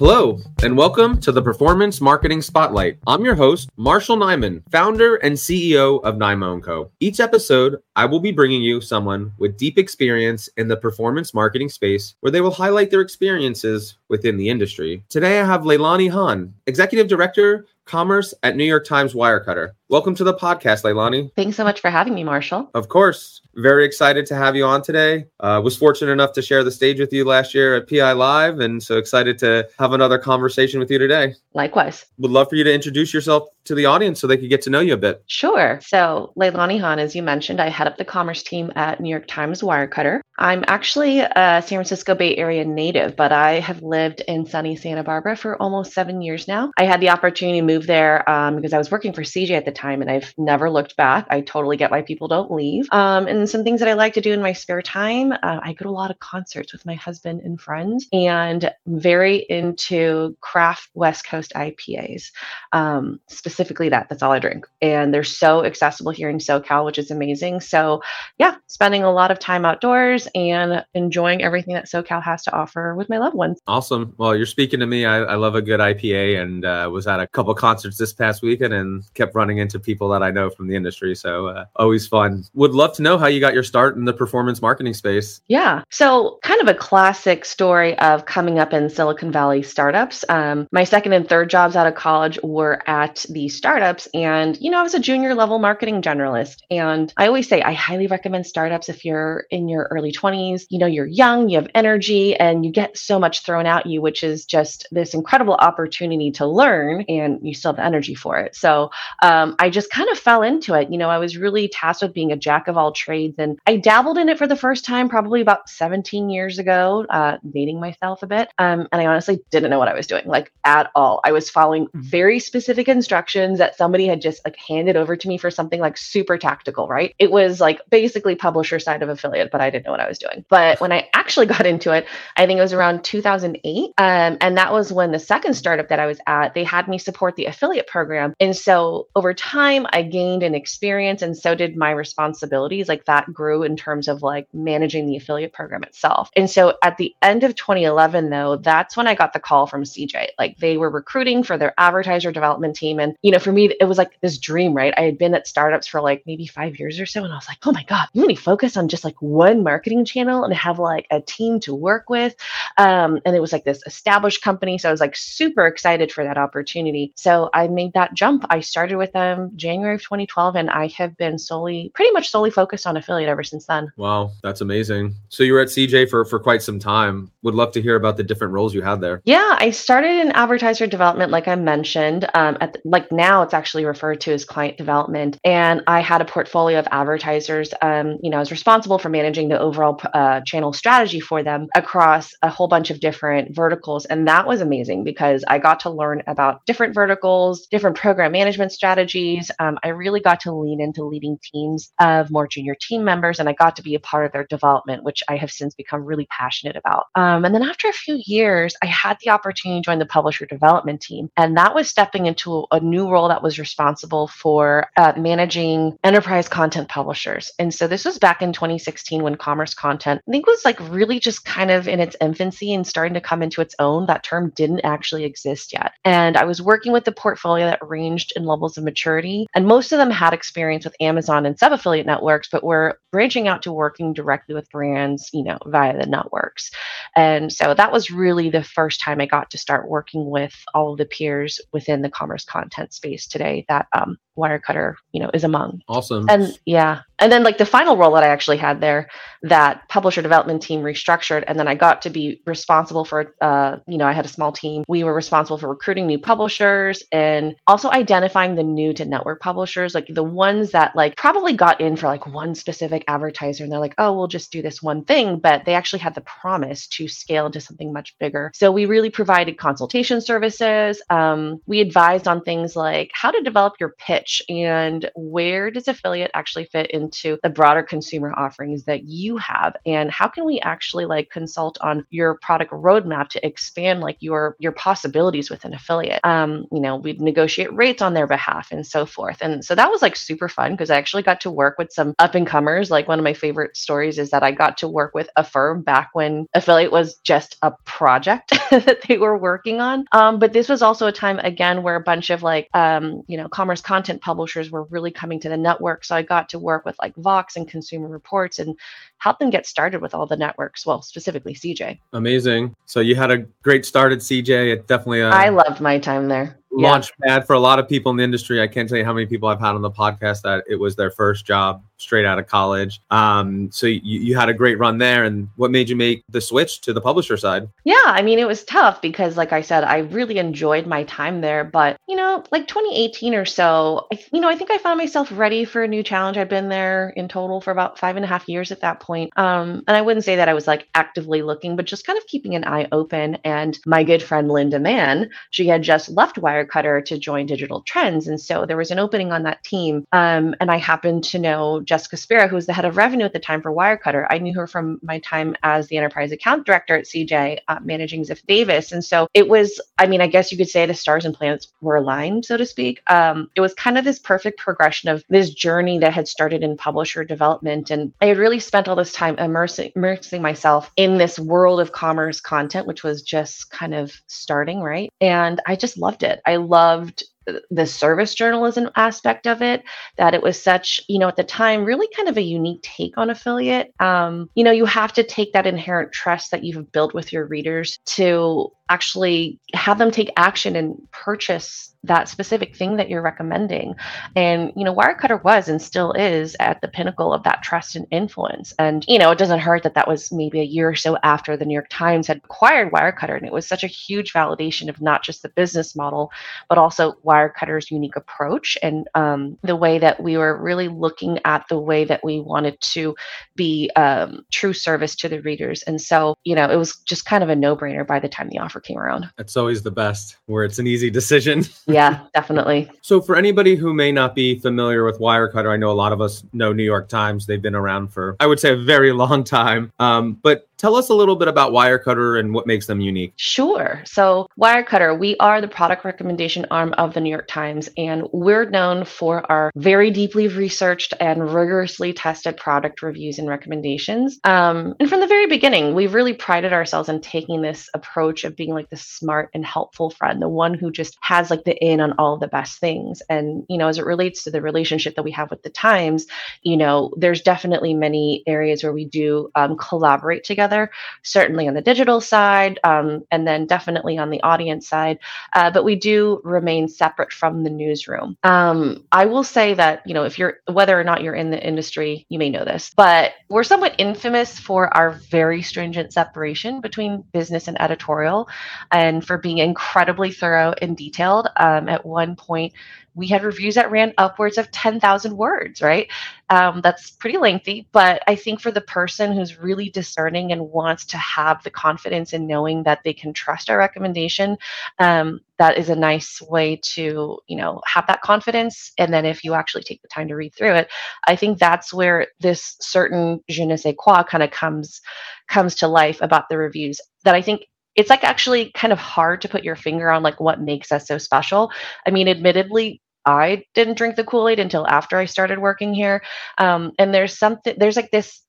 Hello, and welcome to the Performance Marketing Spotlight. I'm your host, Marshall Nyman, founder and CEO of Nyma Co. Each episode, I will be bringing you someone with deep experience in the performance marketing space where they will highlight their experiences within the industry. Today, I have Leilani Han, Executive Director commerce at New York Times Wirecutter. Welcome to the podcast, Leilani. Thanks so much for having me, Marshall. Of course. Very excited to have you on today. Uh, was fortunate enough to share the stage with you last year at PI Live, and so excited to have another conversation with you today. Likewise. Would love for you to introduce yourself to the audience so they could get to know you a bit. Sure. So, Leilani Han, as you mentioned, I head up the commerce team at New York Times Wirecutter. I'm actually a San Francisco Bay Area native, but I have lived in sunny Santa Barbara for almost seven years now. I had the opportunity to move there um, because I was working for CJ at the time, and I've never looked back. I totally get why people don't leave. Um, and some things that I like to do in my spare time, uh, I go to a lot of concerts with my husband and friends, and very into craft West Coast IPAs. Um, specifically, that that's all I drink, and they're so accessible here in SoCal, which is amazing. So, yeah, spending a lot of time outdoors and enjoying everything that SoCal has to offer with my loved ones. Awesome. Well, you're speaking to me. I, I love a good IPA and uh, was at a couple concerts this past weekend and kept running into people that I know from the industry. So uh, always fun. Would love to know how you got your start in the performance marketing space. Yeah. So kind of a classic story of coming up in Silicon Valley startups. Um, my second and third jobs out of college were at the startups. And, you know, I was a junior level marketing generalist. And I always say I highly recommend startups if you're in your early 20s. You know, you're young, you have energy, and you get so much thrown at you, which is just this incredible opportunity to learn, and you still have the energy for it. So um, I just kind of fell into it. You know, I was really tasked with being a jack of all trades, and I dabbled in it for the first time probably about 17 years ago, uh, dating myself a bit. Um, and I honestly didn't know what I was doing, like at all. I was following very specific instructions that somebody had just like handed over to me for something like super tactical, right? It was like basically publisher side of affiliate, but I didn't know what I was doing. But when I actually got into it, I think it was around 2008. Um, and that was when the second startup that I was at, they had me support the affiliate program. And so over time, I gained an experience and so did my responsibilities. Like that grew in terms of like managing the affiliate program itself. And so at the end of 2011, though, that's when I got the call from CJ. Like they were recruiting for their advertiser development team. And, you know, for me, it was like this dream, right? I had been at startups for like maybe five years or so. And I was like, oh my God, you really focus on just like one marketing channel and have like a team to work with. Um, and it was like this established company. So I was like super excited for that opportunity. So I made that jump. I started with them January of 2012, and I have been solely, pretty much solely focused on affiliate ever since then. Wow, that's amazing. So you were at CJ for, for quite some time. Would love to hear about the different roles you had there. Yeah, I started in advertiser development, like I mentioned. Um, at the, like now, it's actually referred to as client development, and I had a portfolio of advertisers. Um, you know, I was responsible for managing the overall uh, channel strategy for them across a whole bunch of different verticals. And that was amazing because I got to learn about different verticals, different program management strategies. Um, I really got to lean into leading teams of more junior team members, and I got to be a part of their development, which I have since become really passionate about. Um, and then after a few years, I had the opportunity to join the publisher development team. And that was stepping into a new role that was responsible for uh, managing enterprise content publishers. And so this was back in 2016 when commerce content, I think, was like really just kind of in its infancy and starting to come into its own. That term didn't actually exist yet. And I was working with the portfolio that ranged in levels of maturity. And most of them had experience with Amazon and sub affiliate networks, but were branching out to working directly with brands, you know, via the networks. And so that was really the first time I got to start working with all of the peers within the commerce content space today that um, Wirecutter, you know, is among. Awesome. And yeah. And then like the final role that I actually had there, that publisher development team restructured. And then I got to be responsible for, uh, you know, I had a small team. We were responsible for recruiting new publishers and also identifying the new to network publishers, like the ones that like probably got in for like one specific advertiser. And they're like, oh, we'll just do this one thing. But they actually had the promise to scale into something much bigger. So we really provided consultation services. Um, we advised on things like how to develop your pitch niche and where does affiliate actually fit into the broader consumer offerings that you have? And how can we actually like consult on your product roadmap to expand like your your possibilities with an affiliate? Um you know we'd negotiate rates on their behalf and so forth. And so that was like super fun because i actually got to work with some up and comers like one of my favorite stories is that i got to work with a firm back when affiliate was just a project that they were working on. Um, but this was also a time again where a bunch of like um, you know commerce content publishers were really coming to the network. So i got to work with like vox and consumer reports and help them get started with all the networks well specifically cj amazing. So you had a great start at cj it definitely uh, i loved my time there. Launch yeah. pad for a lot of people in the industry. I can't tell you how many people I've had on the podcast that it was their first job straight out of college. Um, so you, you had a great run there. And what made you make the switch to the publisher side? Yeah, I mean, it was tough because, like I said, I really enjoyed my time there. But, you know, like 2018 or so, I, you know, I think I found myself ready for a new challenge. I'd been there in total for about five and a half years at that point. Um, and I wouldn't say that I was like actively looking, but just kind of keeping an eye open. And my good friend Linda Mann, she had just left Wirecutter to join Digital Trends. And so there was an opening on that team. Um, and I happened to know Jessica Spira, who was the head of revenue at the time for Wirecutter. I knew her from my time as the enterprise account director at CJ, uh, managing Ziff Davis. And so it was, I mean, I guess you could say the stars and planets were aligned, so to speak. Um, it was kind of this perfect progression of this journey that had started in publisher development. And I had really spent all this time immersing, immersing myself in this world of commerce content, which was just kind of starting, right? And I just loved it. I loved the service journalism aspect of it that it was such you know at the time really kind of a unique take on affiliate. Um, you know you have to take that inherent trust that you've built with your readers to actually have them take action and purchase that specific thing that you're recommending. And, you know, Wirecutter was and still is at the pinnacle of that trust and influence. And, you know, it doesn't hurt that that was maybe a year or so after the New York Times had acquired Wirecutter. And it was such a huge validation of not just the business model, but also Wirecutter's unique approach and um, the way that we were really looking at the way that we wanted to be um, true service to the readers. And so, you know, it was just kind of a no brainer by the time the offer came around. It's always the best where it's an easy decision. yeah, definitely. So, for anybody who may not be familiar with Wirecutter, I know a lot of us know New York Times. They've been around for, I would say, a very long time. Um, but Tell us a little bit about Wirecutter and what makes them unique. Sure. So, Wirecutter, we are the product recommendation arm of the New York Times, and we're known for our very deeply researched and rigorously tested product reviews and recommendations. Um, and from the very beginning, we've really prided ourselves in taking this approach of being like the smart and helpful friend, the one who just has like the in on all the best things. And, you know, as it relates to the relationship that we have with the Times, you know, there's definitely many areas where we do um, collaborate together together, certainly on the digital side, um, and then definitely on the audience side. Uh, but we do remain separate from the newsroom. Um, I will say that, you know, if you're, whether or not you're in the industry, you may know this, but we're somewhat infamous for our very stringent separation between business and editorial and for being incredibly thorough and detailed. Um, at one point, we had reviews that ran upwards of 10,000 words, right? Um, that's pretty lengthy, but I think for the person who's really discerning and wants to have the confidence in knowing that they can trust our recommendation, um, that is a nice way to, you know, have that confidence. And then if you actually take the time to read through it, I think that's where this certain je ne sais quoi kind of comes comes to life about the reviews that I think it's like actually kind of hard to put your finger on like what makes us so special. I mean, admittedly, I didn't drink the Kool Aid until after I started working here. Um, and there's something, there's like this,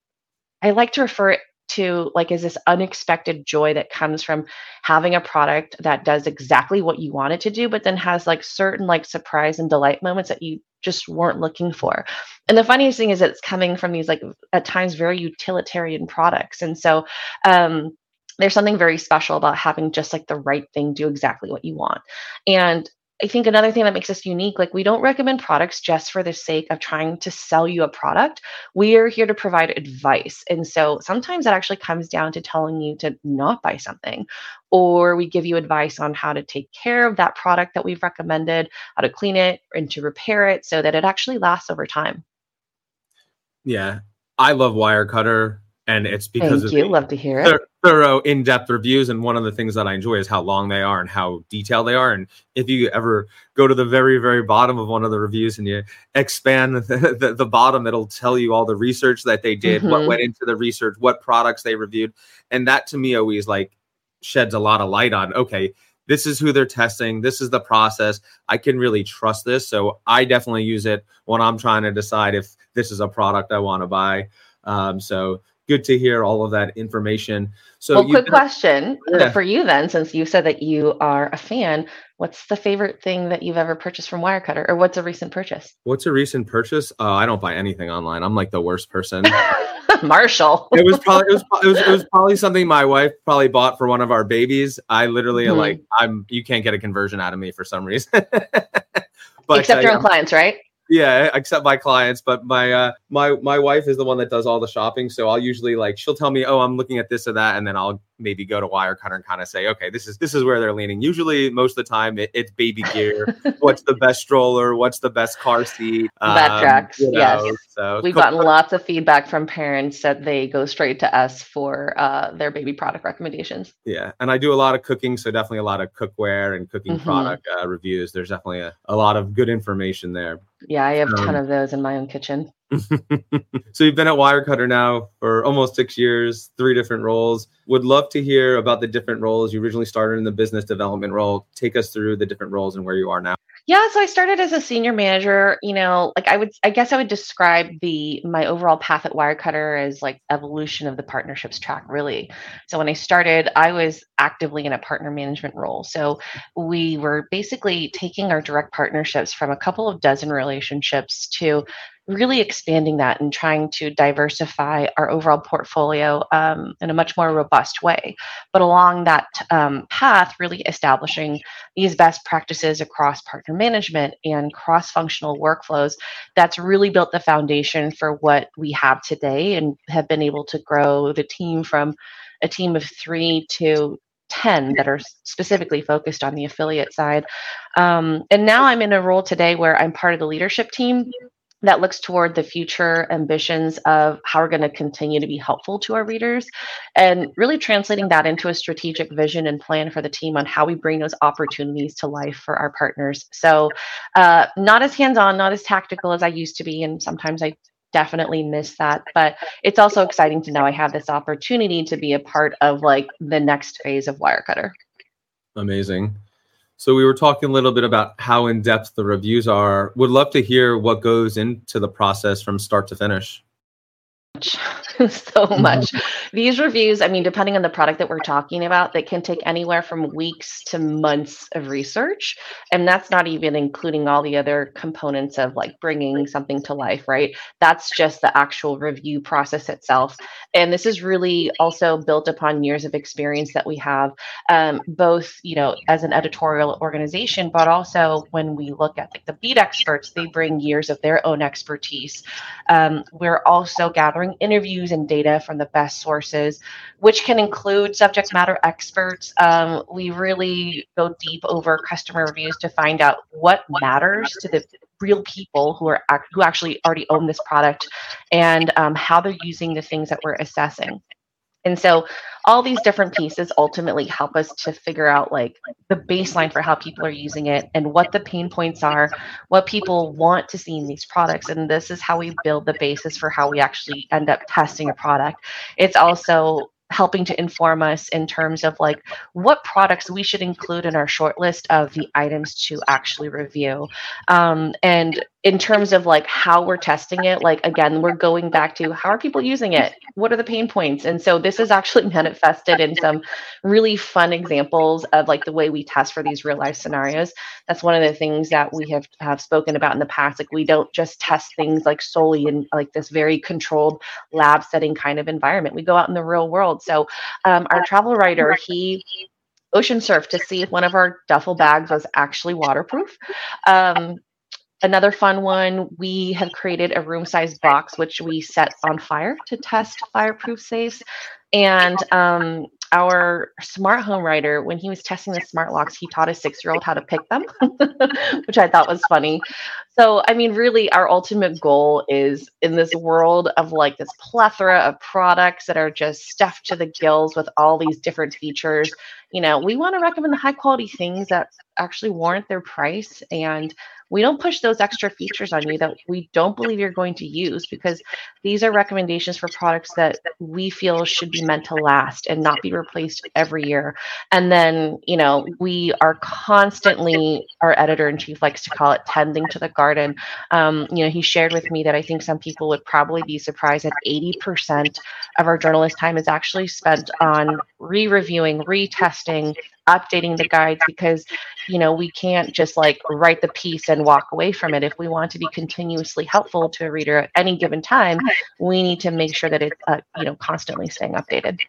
I like to refer it to like is this unexpected joy that comes from having a product that does exactly what you want it to do but then has like certain like surprise and delight moments that you just weren't looking for and the funniest thing is it's coming from these like at times very utilitarian products and so um there's something very special about having just like the right thing do exactly what you want. And I think another thing that makes us unique, like we don't recommend products just for the sake of trying to sell you a product. We are here to provide advice. And so sometimes that actually comes down to telling you to not buy something, or we give you advice on how to take care of that product that we've recommended, how to clean it and to repair it so that it actually lasts over time. Yeah. I love Wirecutter and it's because Thank you. The, Love to hear it. Thorough, in-depth reviews. And one of the things that I enjoy is how long they are and how detailed they are. And if you ever go to the very, very bottom of one of the reviews and you expand the, the, the bottom, it'll tell you all the research that they did, mm-hmm. what went into the research, what products they reviewed. And that to me always like sheds a lot of light on, okay, this is who they're testing. This is the process. I can really trust this. So I definitely use it when I'm trying to decide if this is a product I want to buy. Um, so good to hear all of that information. So, well, quick been, question yeah. for you then, since you said that you are a fan, what's the favorite thing that you've ever purchased from Wirecutter, or what's a recent purchase? What's a recent purchase? Uh, I don't buy anything online. I'm like the worst person. Marshall. it was probably it was, it was, it was probably something my wife probably bought for one of our babies. I literally mm-hmm. like I'm you can't get a conversion out of me for some reason. but except your own clients, right? Yeah except my clients but my uh my my wife is the one that does all the shopping so i'll usually like she'll tell me oh i'm looking at this or that and then i'll maybe go to Wirecutter and kind of say okay this is this is where they're leaning. Usually most of the time it, it's baby gear. What's the best stroller? What's the best car seat? Um, that tracks you know, yes so we've gotten lots of feedback from parents that they go straight to us for uh, their baby product recommendations. Yeah and i do a lot of cooking so definitely a lot of cookware and cooking mm-hmm. product uh, reviews. There's definitely a, a lot of good information there. Yeah, I have a ton um, of those in my own kitchen. so you've been at Wirecutter now for almost six years, three different roles. Would love to hear about the different roles. You originally started in the business development role. Take us through the different roles and where you are now. Yeah, so I started as a senior manager. You know, like I would, I guess I would describe the my overall path at Wirecutter as like evolution of the partnerships track, really. So when I started, I was actively in a partner management role. So we were basically taking our direct partnerships from a couple of dozen relationships to really expanding that and trying to diversify our overall portfolio um, in a much more robust way. But along that um, path, really establishing these best practices across partner management and cross functional workflows, that's really built the foundation for what we have today and have been able to grow the team from a team of three to 10 that are specifically focused on the affiliate side. Um, and now I'm in a role today where I'm part of the leadership team that looks toward the future ambitions of how we're going to continue to be helpful to our readers and really translating that into a strategic vision and plan for the team on how we bring those opportunities to life for our partners. So uh, not as hands-on not as tactical as i used to be and sometimes i definitely miss that but it's also exciting to know i have this opportunity to be a part of like the next phase of wirecutter. Amazing so we were talking a little bit about how in depth the reviews are. Would love to hear what goes into the process from start to finish. so much. These reviews, I mean, depending on the product that we're talking about, that can take anywhere from weeks to months of research. And that's not even including all the other components of like bringing something to life, right? That's just the actual review process itself. And this is really also built upon years of experience that we have, um, both, you know, as an editorial organization, but also when we look at like the beat experts, they bring years of their own expertise. Um, we're also gathering interviews and data from the best sources, which can include subject matter experts. Um, we really go deep over customer reviews to find out what matters to the real people who are who actually already own this product and um, how they're using the things that we're assessing. And so all these different pieces ultimately help us to figure out like the baseline for how people are using it and what the pain points are, what people want to see in these products. And this is how we build the basis for how we actually end up testing a product. It's also helping to inform us in terms of like what products we should include in our short list of the items to actually review. Um, and in terms of like how we're testing it like again we're going back to how are people using it? What are the pain points? And so this is actually manifested in some really fun examples of like the way we test for these real life scenarios. That's one of the things that we have have spoken about in the past. Like we don't just test things like solely in like this very controlled lab setting kind of environment. We go out in the real world. So um, our travel writer he ocean surf to see if one of our duffel bags was actually waterproof. Um, Another fun one, we have created a room size box which we set on fire to test fireproof safes. And um, our smart home writer, when he was testing the smart locks, he taught a six year old how to pick them, which I thought was funny. So, I mean, really, our ultimate goal is in this world of like this plethora of products that are just stuffed to the gills with all these different features. You know, we want to recommend the high quality things that actually warrant their price and we don't push those extra features on you that we don't believe you're going to use because these are recommendations for products that we feel should be meant to last and not be replaced every year. And then, you know, we are constantly, our editor in chief likes to call it tending to the garden. Um, you know, he shared with me that I think some people would probably be surprised that 80% of our journalist time is actually spent on re reviewing, retesting, updating the guides because you know we can't just like write the piece and walk away from it. If we want to be continuously helpful to a reader at any given time we need to make sure that it's uh, you know constantly staying updated.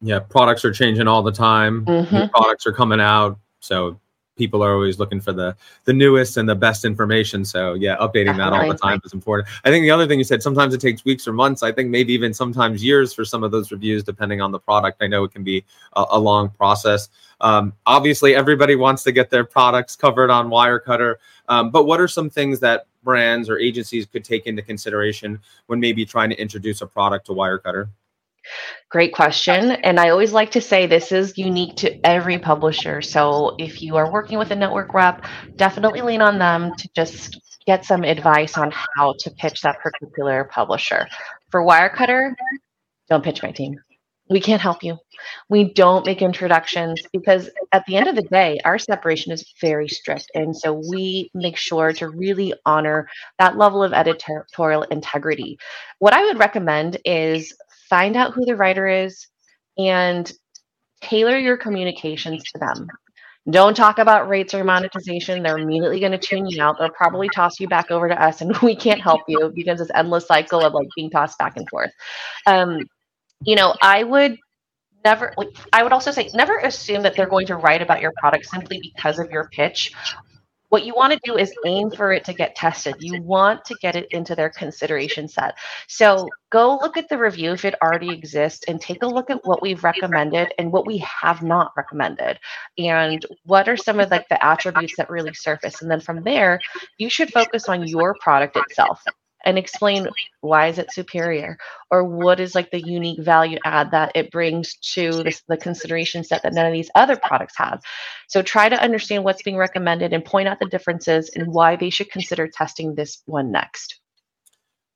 Yeah products are changing all the time. Mm-hmm. new products are coming out. So people are always looking for the the newest and the best information. So yeah, updating that all the time is important. I think the other thing you said, sometimes it takes weeks or months. I think maybe even sometimes years for some of those reviews, depending on the product. I know it can be a, a long process. Um, obviously, everybody wants to get their products covered on Wirecutter. Um, but what are some things that brands or agencies could take into consideration when maybe trying to introduce a product to Wirecutter? Great question. And I always like to say this is unique to every publisher. So if you are working with a network rep, definitely lean on them to just get some advice on how to pitch that particular publisher. For Wirecutter, don't pitch my team. We can't help you. We don't make introductions because at the end of the day, our separation is very strict. And so we make sure to really honor that level of editorial integrity. What I would recommend is find out who the writer is and tailor your communications to them. Don't talk about rates or monetization. They're immediately going to tune you out. They'll probably toss you back over to us, and we can't help you because it's endless cycle of like being tossed back and forth. Um, you know, I would never like, i would also say never assume that they're going to write about your product simply because of your pitch what you want to do is aim for it to get tested. You want to get it into their consideration set. So go look at the review if it already exists and take a look at what we've recommended and what we have not recommended. And what are some of like the attributes that really surface. And then from there, you should focus on your product itself and explain why is it superior or what is like the unique value add that it brings to this, the consideration set that none of these other products have so try to understand what's being recommended and point out the differences and why they should consider testing this one next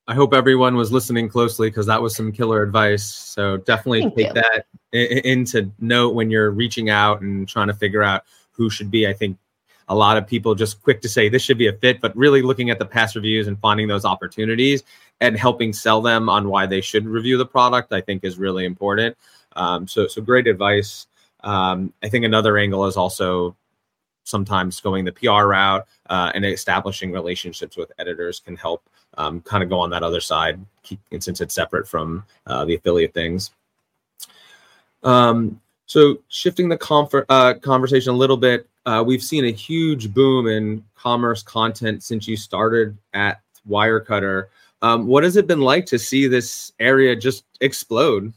I hope everyone was listening closely because that was some killer advice. So definitely Thank take you. that into note when you're reaching out and trying to figure out who should be. I think a lot of people just quick to say this should be a fit, but really looking at the past reviews and finding those opportunities and helping sell them on why they should review the product, I think is really important. Um, so, so great advice. Um, I think another angle is also sometimes going the PR route uh, and establishing relationships with editors can help um, kind of go on that other side, keep, since it's separate from uh, the affiliate things. Um, so shifting the confer- uh, conversation a little bit, uh, we've seen a huge boom in commerce content since you started at Wirecutter. Um, what has it been like to see this area just explode?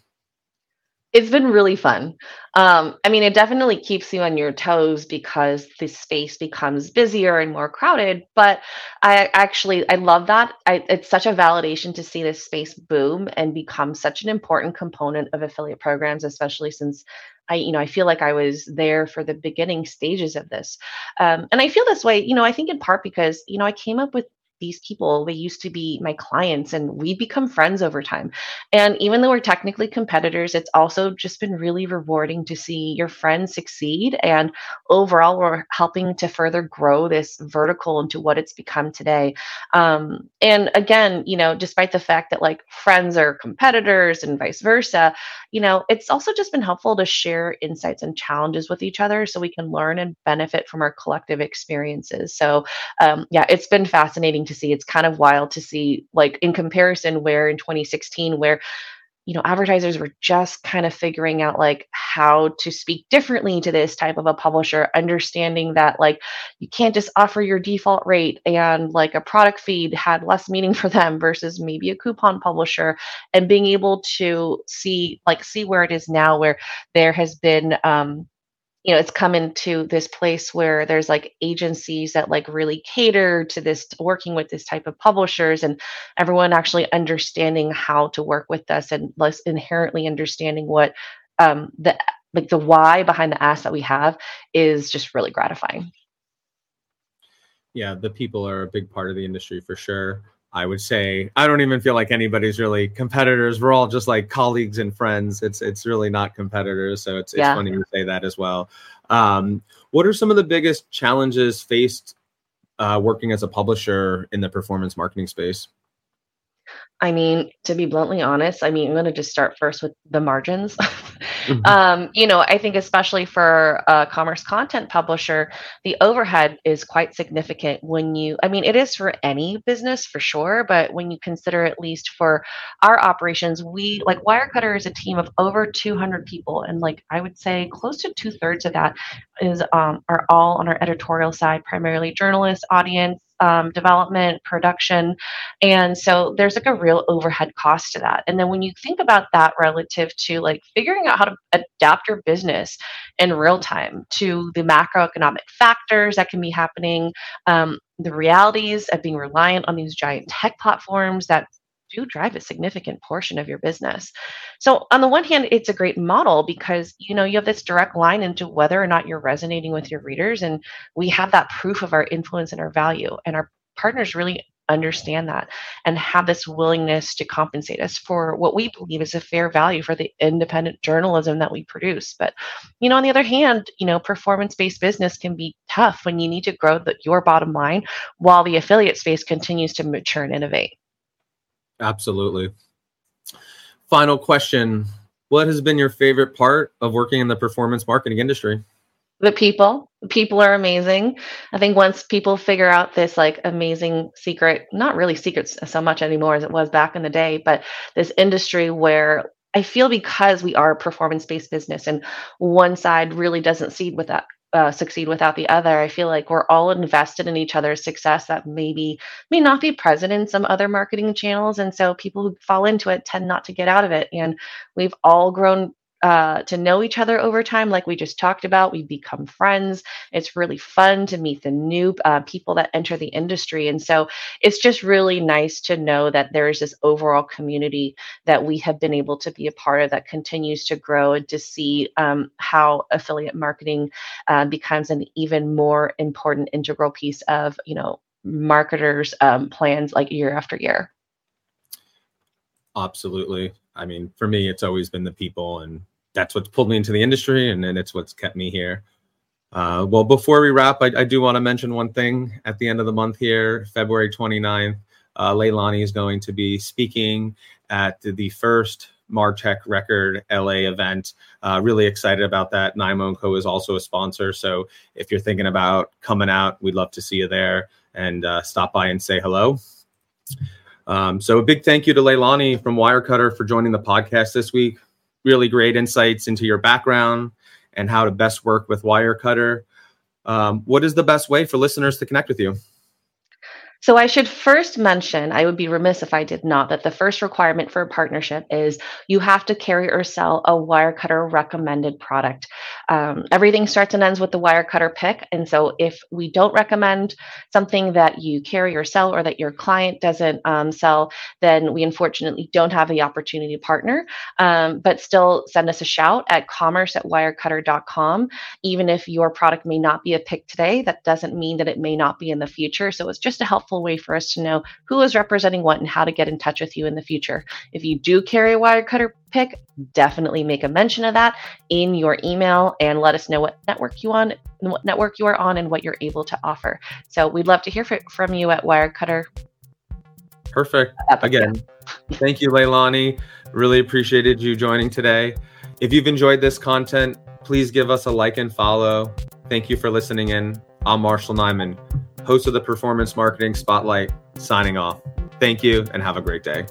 It's been really fun. Um, I mean, it definitely keeps you on your toes because the space becomes busier and more crowded. But I actually I love that. I, it's such a validation to see this space boom and become such an important component of affiliate programs, especially since I, you know, I feel like I was there for the beginning stages of this. Um, and I feel this way, you know, I think in part because, you know, I came up with these people they used to be my clients and we become friends over time. And even though we're technically competitors it's also just been really rewarding to see your friends succeed. And overall we're helping to further grow this vertical into what it's become today. Um, and again you know despite the fact that like friends are competitors and vice versa you know it's also just been helpful to share insights and challenges with each other so we can learn and benefit from our collective experiences. So um, yeah it's been fascinating to see. It's kind of wild to see, like in comparison, where in 2016, where you know, advertisers were just kind of figuring out like how to speak differently to this type of a publisher, understanding that like you can't just offer your default rate and like a product feed had less meaning for them versus maybe a coupon publisher and being able to see like see where it is now where there has been um you know it's come into this place where there's like agencies that like really cater to this working with this type of publishers and everyone actually understanding how to work with us and less inherently understanding what um the like the why behind the ask that we have is just really gratifying. Yeah the people are a big part of the industry for sure I would say I don't even feel like anybody's really competitors. We're all just like colleagues and friends. It's it's really not competitors. So it's it's yeah. funny to say that as well. Um, what are some of the biggest challenges faced uh, working as a publisher in the performance marketing space? I mean, to be bluntly honest, I mean, I'm going to just start first with the margins. mm-hmm. um, you know, I think especially for a commerce content publisher, the overhead is quite significant when you, I mean, it is for any business for sure, but when you consider at least for our operations, we like Wirecutter is a team of over 200 people. And like I would say close to two thirds of that is um, are all on our editorial side, primarily journalists, audience, um, development, production. And so there's like a real overhead cost to that. And then when you think about that relative to like figuring out how to adapt your business in real time to the macroeconomic factors that can be happening, um, the realities of being reliant on these giant tech platforms that do drive a significant portion of your business. So on the one hand, it's a great model because you know you have this direct line into whether or not you're resonating with your readers, and we have that proof of our influence and our value, and our partners really understand that and have this willingness to compensate us for what we believe is a fair value for the independent journalism that we produce but you know on the other hand you know performance based business can be tough when you need to grow the, your bottom line while the affiliate space continues to mature and innovate Absolutely. Final question What has been your favorite part of working in the performance marketing industry? The people. People are amazing. I think once people figure out this like amazing secret, not really secrets so much anymore as it was back in the day, but this industry where I feel because we are a performance based business and one side really doesn't see with that uh, succeed without the other. I feel like we're all invested in each other's success that maybe may not be present in some other marketing channels. And so people who fall into it tend not to get out of it. And we've all grown uh, to know each other over time, like we just talked about. We become friends. It's really fun to meet the new uh, people that enter the industry. And so it's just really nice to know that there is this overall community that we have been able to be a part of that continues to grow and to see um, how affiliate marketing uh, becomes an even more important integral piece of, you know, marketers' um, plans like year after year. Absolutely. I mean, for me, it's always been the people, and that's what's pulled me into the industry, and then it's what's kept me here. Uh, well, before we wrap, I, I do want to mention one thing at the end of the month here, February 29th. Uh, Leilani is going to be speaking at the, the first Martech Record LA event. Uh, really excited about that. Nymo Co is also a sponsor. So if you're thinking about coming out, we'd love to see you there and uh, stop by and say hello. Um, so a big thank you to Leilani from Wirecutter for joining the podcast this week. Really great insights into your background and how to best work with Wirecutter. Um, what is the best way for listeners to connect with you? So I should first mention, I would be remiss if I did not, that the first requirement for a partnership is you have to carry or sell a Wirecutter recommended product. Um, everything starts and ends with the Wirecutter pick. And so if we don't recommend something that you carry or sell or that your client doesn't um, sell, then we unfortunately don't have the opportunity to partner. Um, but still send us a shout at commerce at wirecutter.com. Even if your product may not be a pick today, that doesn't mean that it may not be in the future. So it's just a help helpful way for us to know who is representing what and how to get in touch with you in the future. If you do carry a Wirecutter pick, definitely make a mention of that in your email and let us know what network you on, what network you are on, and what you're able to offer. So we'd love to hear from you at Wirecutter. Perfect. Again, thank you, Leilani. Really appreciated you joining today. If you've enjoyed this content, please give us a like and follow. Thank you for listening in. I'm Marshall Nyman host of the Performance Marketing Spotlight, signing off. Thank you and have a great day.